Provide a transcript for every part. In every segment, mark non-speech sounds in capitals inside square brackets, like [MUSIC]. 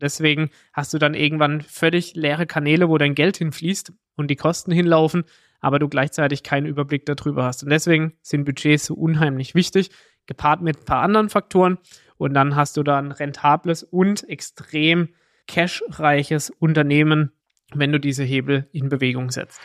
Deswegen hast du dann irgendwann völlig leere Kanäle, wo dein Geld hinfließt und die Kosten hinlaufen, aber du gleichzeitig keinen Überblick darüber hast. Und deswegen sind Budgets so unheimlich wichtig, gepaart mit ein paar anderen Faktoren. Und dann hast du da ein rentables und extrem cashreiches Unternehmen, wenn du diese Hebel in Bewegung setzt.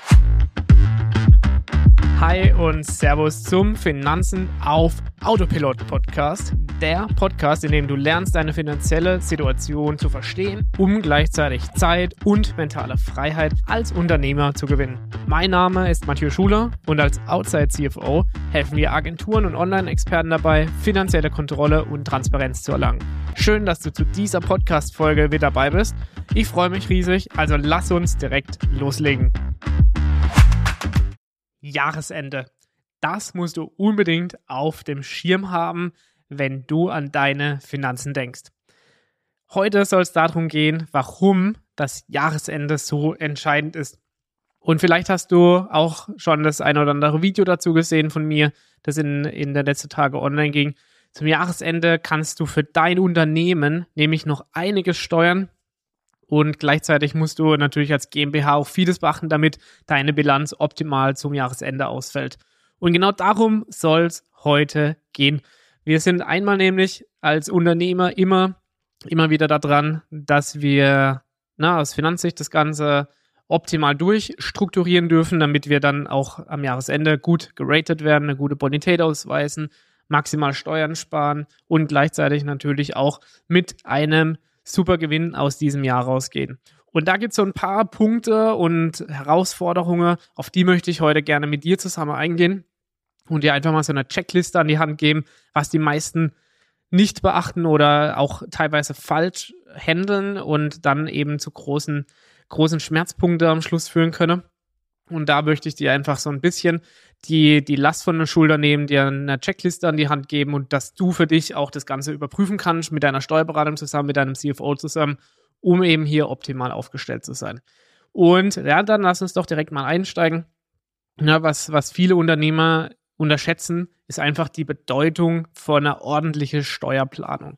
Hi und Servus zum Finanzen auf Autopilot Podcast. Der Podcast, in dem du lernst, deine finanzielle Situation zu verstehen, um gleichzeitig Zeit und mentale Freiheit als Unternehmer zu gewinnen. Mein Name ist Mathieu Schuler und als Outside CFO helfen wir Agenturen und Online-Experten dabei, finanzielle Kontrolle und Transparenz zu erlangen. Schön, dass du zu dieser Podcast-Folge wieder dabei bist. Ich freue mich riesig, also lass uns direkt loslegen. Jahresende. Das musst du unbedingt auf dem Schirm haben, wenn du an deine Finanzen denkst. Heute soll es darum gehen, warum das Jahresende so entscheidend ist. Und vielleicht hast du auch schon das ein oder andere Video dazu gesehen von mir, das in, in der letzten Tage online ging. Zum Jahresende kannst du für dein Unternehmen nämlich noch einiges steuern, und gleichzeitig musst du natürlich als GmbH auch vieles beachten, damit deine Bilanz optimal zum Jahresende ausfällt. Und genau darum soll es heute gehen. Wir sind einmal nämlich als Unternehmer immer, immer wieder daran, dass wir na, aus Finanzsicht das Ganze optimal durchstrukturieren dürfen, damit wir dann auch am Jahresende gut geratet werden, eine gute Bonität ausweisen, maximal Steuern sparen und gleichzeitig natürlich auch mit einem super Gewinn aus diesem Jahr rausgehen. Und da gibt es so ein paar Punkte und Herausforderungen, auf die möchte ich heute gerne mit dir zusammen eingehen und dir einfach mal so eine Checkliste an die Hand geben, was die meisten nicht beachten oder auch teilweise falsch handeln und dann eben zu großen, großen Schmerzpunkten am Schluss führen können. Und da möchte ich dir einfach so ein bisschen die, die Last von der Schulter nehmen, dir eine Checkliste an die Hand geben und dass du für dich auch das Ganze überprüfen kannst mit deiner Steuerberatung zusammen, mit deinem CFO zusammen, um eben hier optimal aufgestellt zu sein. Und ja, dann lass uns doch direkt mal einsteigen. Ja, was, was viele Unternehmer unterschätzen, ist einfach die Bedeutung von einer ordentlichen Steuerplanung.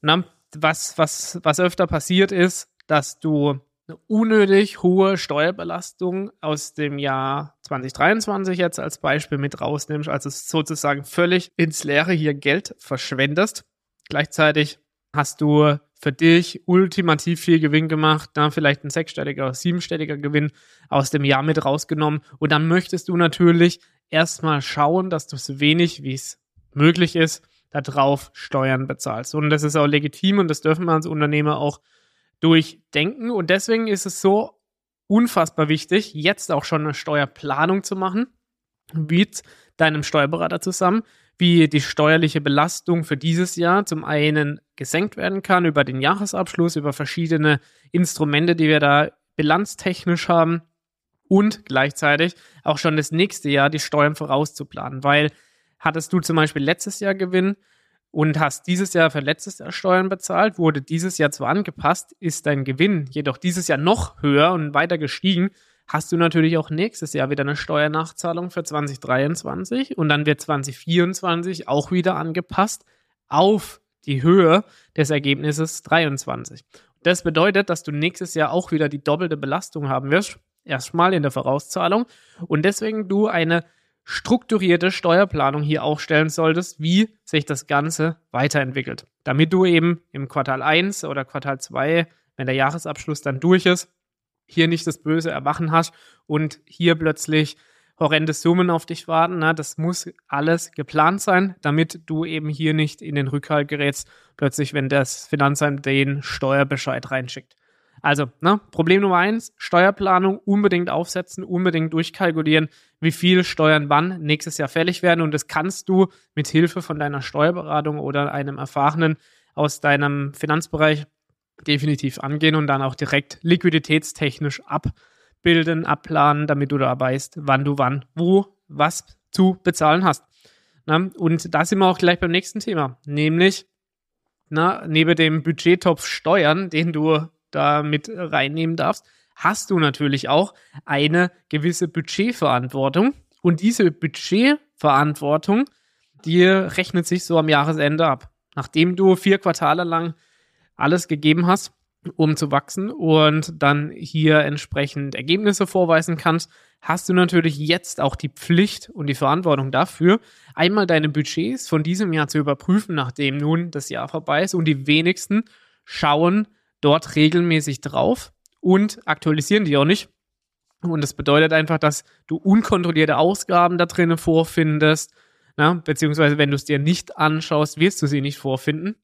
Na, was, was, was öfter passiert ist, dass du eine unnötig hohe Steuerbelastung aus dem Jahr 2023 jetzt als Beispiel mit rausnimmst, also sozusagen völlig ins Leere hier Geld verschwendest. Gleichzeitig hast du für dich ultimativ viel Gewinn gemacht, da vielleicht ein sechsstelliger oder siebenstelliger Gewinn aus dem Jahr mit rausgenommen. Und dann möchtest du natürlich erstmal schauen, dass du so wenig wie es möglich ist, darauf Steuern bezahlst. Und das ist auch legitim und das dürfen wir als Unternehmer auch durchdenken. Und deswegen ist es so unfassbar wichtig, jetzt auch schon eine Steuerplanung zu machen mit deinem Steuerberater zusammen, wie die steuerliche Belastung für dieses Jahr zum einen gesenkt werden kann über den Jahresabschluss, über verschiedene Instrumente, die wir da bilanztechnisch haben und gleichzeitig auch schon das nächste Jahr die Steuern vorauszuplanen, weil hattest du zum Beispiel letztes Jahr Gewinn, und hast dieses Jahr für letztes Jahr Steuern bezahlt, wurde dieses Jahr zwar angepasst, ist dein Gewinn jedoch dieses Jahr noch höher und weiter gestiegen, hast du natürlich auch nächstes Jahr wieder eine Steuernachzahlung für 2023 und dann wird 2024 auch wieder angepasst auf die Höhe des Ergebnisses 23. Das bedeutet, dass du nächstes Jahr auch wieder die doppelte Belastung haben wirst, erstmal in der Vorauszahlung und deswegen du eine strukturierte Steuerplanung hier aufstellen solltest, wie sich das Ganze weiterentwickelt. Damit du eben im Quartal 1 oder Quartal 2, wenn der Jahresabschluss dann durch ist, hier nicht das böse Erwachen hast und hier plötzlich horrende Summen auf dich warten. Na, das muss alles geplant sein, damit du eben hier nicht in den Rückhalt gerätst, plötzlich, wenn das Finanzamt den Steuerbescheid reinschickt. Also, ne, Problem Nummer eins, Steuerplanung unbedingt aufsetzen, unbedingt durchkalkulieren, wie viel Steuern wann nächstes Jahr fällig werden. Und das kannst du mit Hilfe von deiner Steuerberatung oder einem Erfahrenen aus deinem Finanzbereich definitiv angehen und dann auch direkt liquiditätstechnisch abbilden, abplanen, damit du da weißt, wann du wann, wo, was zu bezahlen hast. Na, und da sind wir auch gleich beim nächsten Thema, nämlich na, neben dem Budgettopf Steuern, den du da mit reinnehmen darfst, hast du natürlich auch eine gewisse Budgetverantwortung. Und diese Budgetverantwortung, die rechnet sich so am Jahresende ab. Nachdem du vier Quartale lang alles gegeben hast, um zu wachsen und dann hier entsprechend Ergebnisse vorweisen kannst, hast du natürlich jetzt auch die Pflicht und die Verantwortung dafür, einmal deine Budgets von diesem Jahr zu überprüfen, nachdem nun das Jahr vorbei ist und die wenigsten schauen dort regelmäßig drauf und aktualisieren die auch nicht. Und das bedeutet einfach, dass du unkontrollierte Ausgaben da drinnen vorfindest, na, beziehungsweise wenn du es dir nicht anschaust, wirst du sie nicht vorfinden.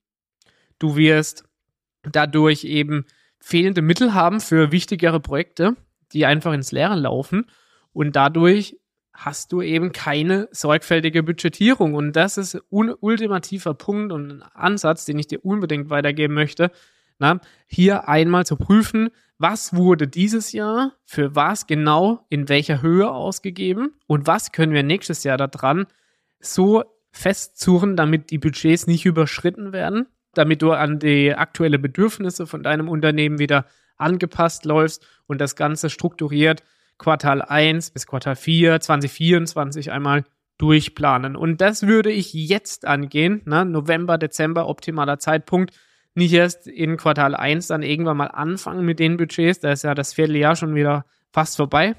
Du wirst dadurch eben fehlende Mittel haben für wichtigere Projekte, die einfach ins Leere laufen. Und dadurch hast du eben keine sorgfältige Budgetierung. Und das ist ein ultimativer Punkt und ein Ansatz, den ich dir unbedingt weitergeben möchte. Na, hier einmal zu prüfen, was wurde dieses Jahr für was genau in welcher Höhe ausgegeben und was können wir nächstes Jahr daran so festzurren, damit die Budgets nicht überschritten werden damit du an die aktuelle Bedürfnisse von deinem Unternehmen wieder angepasst läufst und das Ganze strukturiert Quartal 1 bis Quartal 4 2024 einmal durchplanen. Und das würde ich jetzt angehen, ne? November, Dezember, optimaler Zeitpunkt. Nicht erst in Quartal 1 dann irgendwann mal anfangen mit den Budgets, da ist ja das Vierteljahr schon wieder fast vorbei.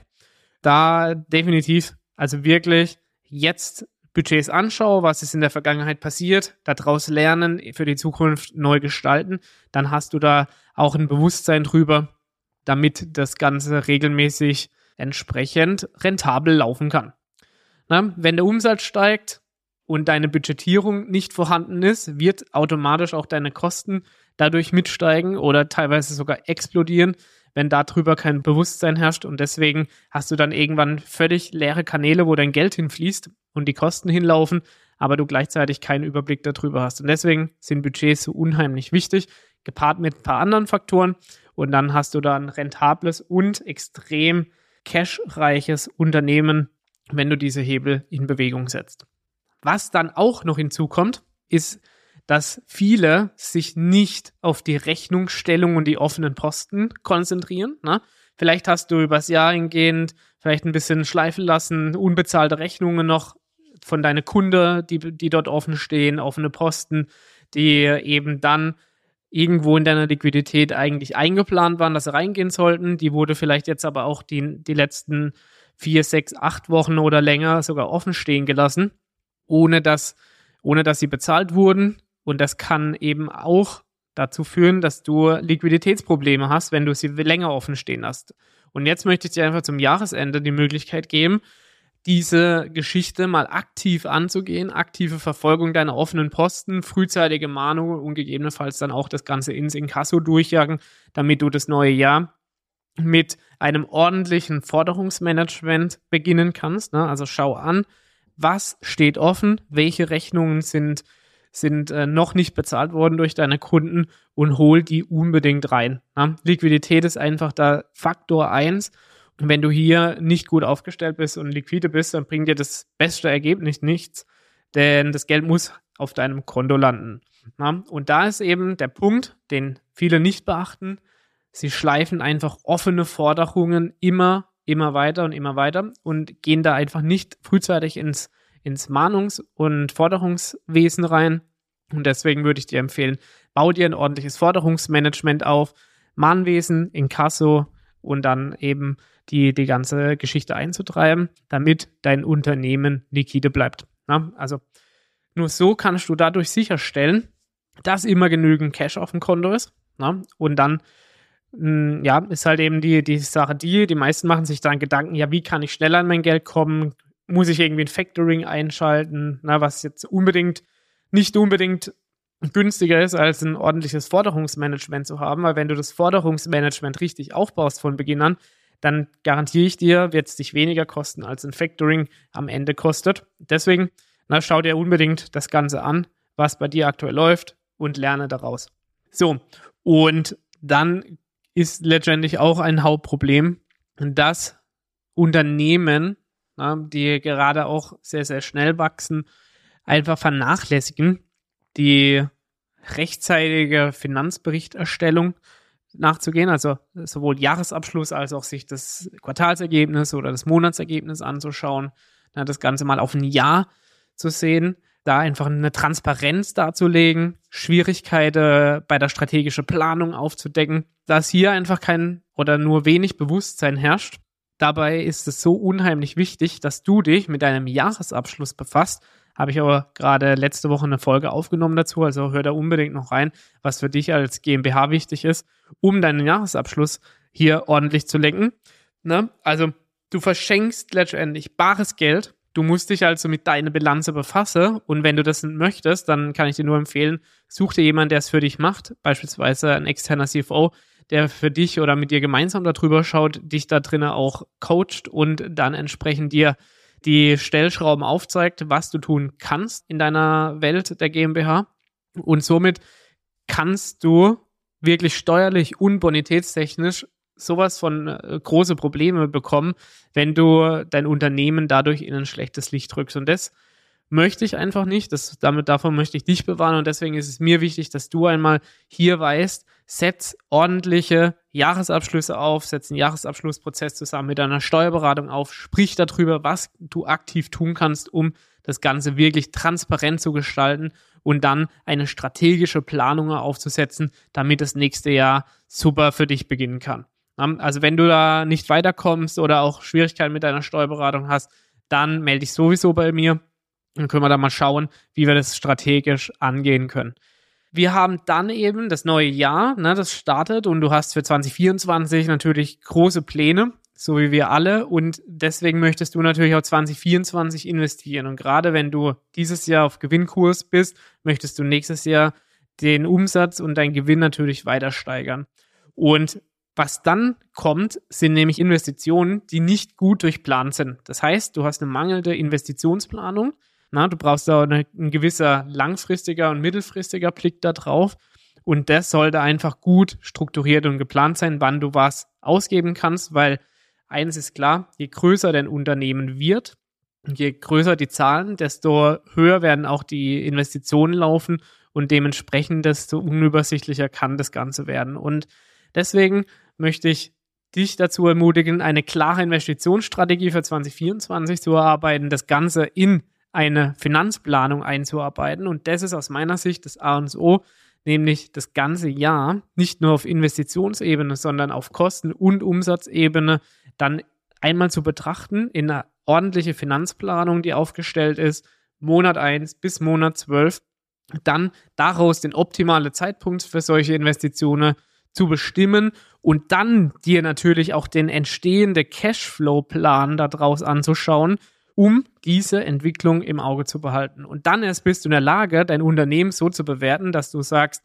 Da definitiv, also wirklich jetzt Budgets anschaue, was ist in der Vergangenheit passiert, daraus lernen, für die Zukunft neu gestalten, dann hast du da auch ein Bewusstsein drüber, damit das Ganze regelmäßig entsprechend rentabel laufen kann. Na, wenn der Umsatz steigt und deine Budgetierung nicht vorhanden ist, wird automatisch auch deine Kosten dadurch mitsteigen oder teilweise sogar explodieren, wenn darüber kein Bewusstsein herrscht und deswegen hast du dann irgendwann völlig leere Kanäle, wo dein Geld hinfließt und die Kosten hinlaufen, aber du gleichzeitig keinen Überblick darüber hast. Und deswegen sind Budgets so unheimlich wichtig, gepaart mit ein paar anderen Faktoren und dann hast du da ein rentables und extrem cashreiches Unternehmen, wenn du diese Hebel in Bewegung setzt. Was dann auch noch hinzukommt, ist dass viele sich nicht auf die Rechnungsstellung und die offenen Posten konzentrieren. Ne? Vielleicht hast du übers Jahr hingehend vielleicht ein bisschen schleifen lassen, unbezahlte Rechnungen noch von deinen Kunden, die, die dort offen stehen, offene Posten, die eben dann irgendwo in deiner Liquidität eigentlich eingeplant waren, dass sie reingehen sollten. Die wurde vielleicht jetzt aber auch die, die letzten vier, sechs, acht Wochen oder länger sogar offen stehen gelassen, ohne dass, ohne dass sie bezahlt wurden und das kann eben auch dazu führen, dass du Liquiditätsprobleme hast, wenn du sie länger offen stehen hast. Und jetzt möchte ich dir einfach zum Jahresende die Möglichkeit geben, diese Geschichte mal aktiv anzugehen, aktive Verfolgung deiner offenen Posten, frühzeitige Mahnung und gegebenenfalls dann auch das Ganze ins Inkasso durchjagen, damit du das neue Jahr mit einem ordentlichen Forderungsmanagement beginnen kannst. Ne? Also schau an, was steht offen, welche Rechnungen sind sind äh, noch nicht bezahlt worden durch deine Kunden und hol die unbedingt rein. Ja? Liquidität ist einfach da Faktor 1. Und wenn du hier nicht gut aufgestellt bist und liquide bist, dann bringt dir das beste Ergebnis nichts, denn das Geld muss auf deinem Konto landen. Ja? Und da ist eben der Punkt, den viele nicht beachten. Sie schleifen einfach offene Forderungen immer, immer weiter und immer weiter und gehen da einfach nicht frühzeitig ins ins Mahnungs- und Forderungswesen rein. Und deswegen würde ich dir empfehlen, bau dir ein ordentliches Forderungsmanagement auf, Mahnwesen, Inkasso und dann eben die, die ganze Geschichte einzutreiben, damit dein Unternehmen liquide bleibt. Ja, also nur so kannst du dadurch sicherstellen, dass immer genügend Cash auf dem Konto ist. Ja, und dann ja, ist halt eben die, die Sache die, die meisten machen sich dann Gedanken, ja, wie kann ich schneller an mein Geld kommen? muss ich irgendwie ein Factoring einschalten, na, was jetzt unbedingt nicht unbedingt günstiger ist, als ein ordentliches Forderungsmanagement zu haben, weil wenn du das Forderungsmanagement richtig aufbaust von Beginn an, dann garantiere ich dir, wird es dich weniger kosten, als ein Factoring am Ende kostet. Deswegen, na, schau dir unbedingt das Ganze an, was bei dir aktuell läuft und lerne daraus. So, und dann ist letztendlich auch ein Hauptproblem, dass Unternehmen ja, die gerade auch sehr, sehr schnell wachsen, einfach vernachlässigen, die rechtzeitige Finanzberichterstellung nachzugehen, also sowohl Jahresabschluss als auch sich das Quartalsergebnis oder das Monatsergebnis anzuschauen, das Ganze mal auf ein Jahr zu sehen, da einfach eine Transparenz darzulegen, Schwierigkeiten bei der strategischen Planung aufzudecken, dass hier einfach kein oder nur wenig Bewusstsein herrscht. Dabei ist es so unheimlich wichtig, dass du dich mit deinem Jahresabschluss befasst. Habe ich aber gerade letzte Woche eine Folge aufgenommen dazu, also hör da unbedingt noch rein, was für dich als GmbH wichtig ist, um deinen Jahresabschluss hier ordentlich zu lenken. Ne? Also du verschenkst letztendlich bares Geld Du musst dich also mit deiner Bilanz befassen und wenn du das möchtest, dann kann ich dir nur empfehlen, such dir jemanden, der es für dich macht, beispielsweise ein externer CFO, der für dich oder mit dir gemeinsam darüber schaut, dich da drinnen auch coacht und dann entsprechend dir die Stellschrauben aufzeigt, was du tun kannst in deiner Welt der GmbH. Und somit kannst du wirklich steuerlich und bonitätstechnisch sowas von äh, große Probleme bekommen, wenn du dein Unternehmen dadurch in ein schlechtes Licht drückst. Und das möchte ich einfach nicht. Das, damit davon möchte ich dich bewahren. Und deswegen ist es mir wichtig, dass du einmal hier weißt, setz ordentliche Jahresabschlüsse auf, setz einen Jahresabschlussprozess zusammen mit deiner Steuerberatung auf, sprich darüber, was du aktiv tun kannst, um das Ganze wirklich transparent zu gestalten und dann eine strategische Planung aufzusetzen, damit das nächste Jahr super für dich beginnen kann. Also wenn du da nicht weiterkommst oder auch Schwierigkeiten mit deiner Steuerberatung hast, dann melde dich sowieso bei mir. Dann können wir da mal schauen, wie wir das strategisch angehen können. Wir haben dann eben das neue Jahr, ne, das startet und du hast für 2024 natürlich große Pläne, so wie wir alle. Und deswegen möchtest du natürlich auch 2024 investieren. Und gerade wenn du dieses Jahr auf Gewinnkurs bist, möchtest du nächstes Jahr den Umsatz und deinen Gewinn natürlich weiter steigern. Und was dann kommt, sind nämlich Investitionen, die nicht gut durchplant sind. Das heißt, du hast eine mangelnde Investitionsplanung. Na, du brauchst da eine, ein gewisser langfristiger und mittelfristiger Blick da drauf. Und das sollte einfach gut strukturiert und geplant sein, wann du was ausgeben kannst, weil eines ist klar, je größer dein Unternehmen wird, je größer die Zahlen, desto höher werden auch die Investitionen laufen und dementsprechend desto unübersichtlicher kann das Ganze werden. Und Deswegen möchte ich dich dazu ermutigen, eine klare Investitionsstrategie für 2024 zu erarbeiten, das Ganze in eine Finanzplanung einzuarbeiten. Und das ist aus meiner Sicht das A und O, nämlich das ganze Jahr nicht nur auf Investitionsebene, sondern auf Kosten- und Umsatzebene dann einmal zu betrachten in eine ordentliche Finanzplanung, die aufgestellt ist, Monat 1 bis Monat 12, dann daraus den optimalen Zeitpunkt für solche Investitionen zu bestimmen und dann dir natürlich auch den entstehenden Cashflow-Plan daraus anzuschauen, um diese Entwicklung im Auge zu behalten. Und dann erst bist du in der Lage, dein Unternehmen so zu bewerten, dass du sagst,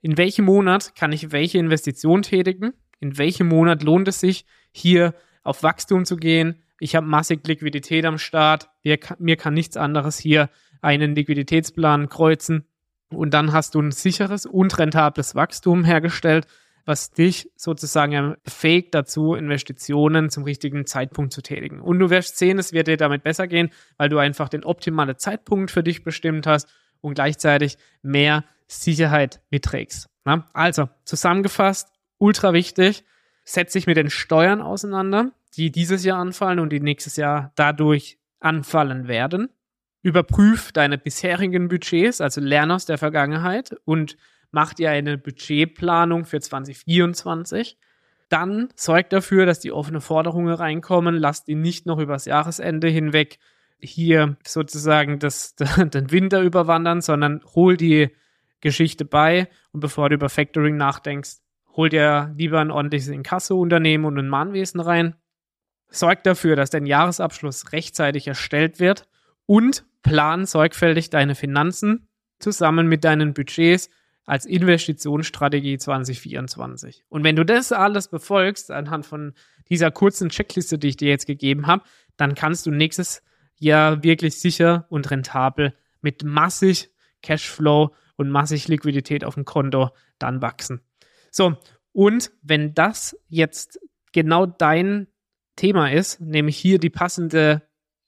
in welchem Monat kann ich welche Investition tätigen, in welchem Monat lohnt es sich, hier auf Wachstum zu gehen. Ich habe massig Liquidität am Start, mir kann, mir kann nichts anderes hier einen Liquiditätsplan kreuzen und dann hast du ein sicheres und rentables Wachstum hergestellt was dich sozusagen befähigt dazu, Investitionen zum richtigen Zeitpunkt zu tätigen. Und du wirst sehen, es wird dir damit besser gehen, weil du einfach den optimalen Zeitpunkt für dich bestimmt hast und gleichzeitig mehr Sicherheit mitträgst. Na? Also, zusammengefasst, ultra wichtig, setz dich mit den Steuern auseinander, die dieses Jahr anfallen und die nächstes Jahr dadurch anfallen werden. Überprüf deine bisherigen Budgets, also lern aus der Vergangenheit und macht ihr eine Budgetplanung für 2024. Dann sorgt dafür, dass die offenen Forderungen reinkommen. Lasst ihn nicht noch übers Jahresende hinweg hier sozusagen das, [LAUGHS] den Winter überwandern, sondern hol die Geschichte bei und bevor du über Factoring nachdenkst, hol dir lieber ein ordentliches Inkasso-Unternehmen und ein Mahnwesen rein. Sorg dafür, dass dein Jahresabschluss rechtzeitig erstellt wird und plan sorgfältig deine Finanzen zusammen mit deinen Budgets als Investitionsstrategie 2024. Und wenn du das alles befolgst, anhand von dieser kurzen Checkliste, die ich dir jetzt gegeben habe, dann kannst du nächstes Jahr wirklich sicher und rentabel mit massig Cashflow und massig Liquidität auf dem Konto dann wachsen. So, und wenn das jetzt genau dein Thema ist, nämlich hier die passende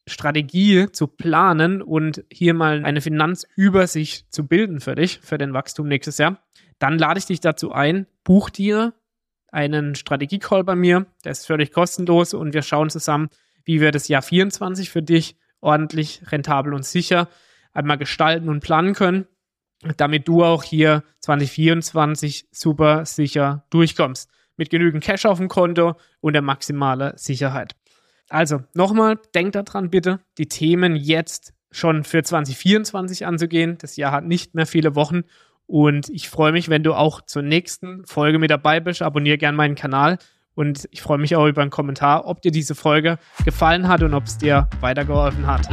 Strategie zu planen und hier mal eine Finanzübersicht zu bilden für dich, für den Wachstum nächstes Jahr, dann lade ich dich dazu ein, buch dir einen Strategie-Call bei mir, der ist völlig kostenlos und wir schauen zusammen, wie wir das Jahr 24 für dich ordentlich, rentabel und sicher einmal gestalten und planen können, damit du auch hier 2024 super sicher durchkommst. Mit genügend Cash auf dem Konto und der maximale Sicherheit. Also nochmal, denk daran bitte, die Themen jetzt schon für 2024 anzugehen. Das Jahr hat nicht mehr viele Wochen und ich freue mich, wenn du auch zur nächsten Folge mit dabei bist. Abonniere gerne meinen Kanal und ich freue mich auch über einen Kommentar, ob dir diese Folge gefallen hat und ob es dir weitergeholfen hat.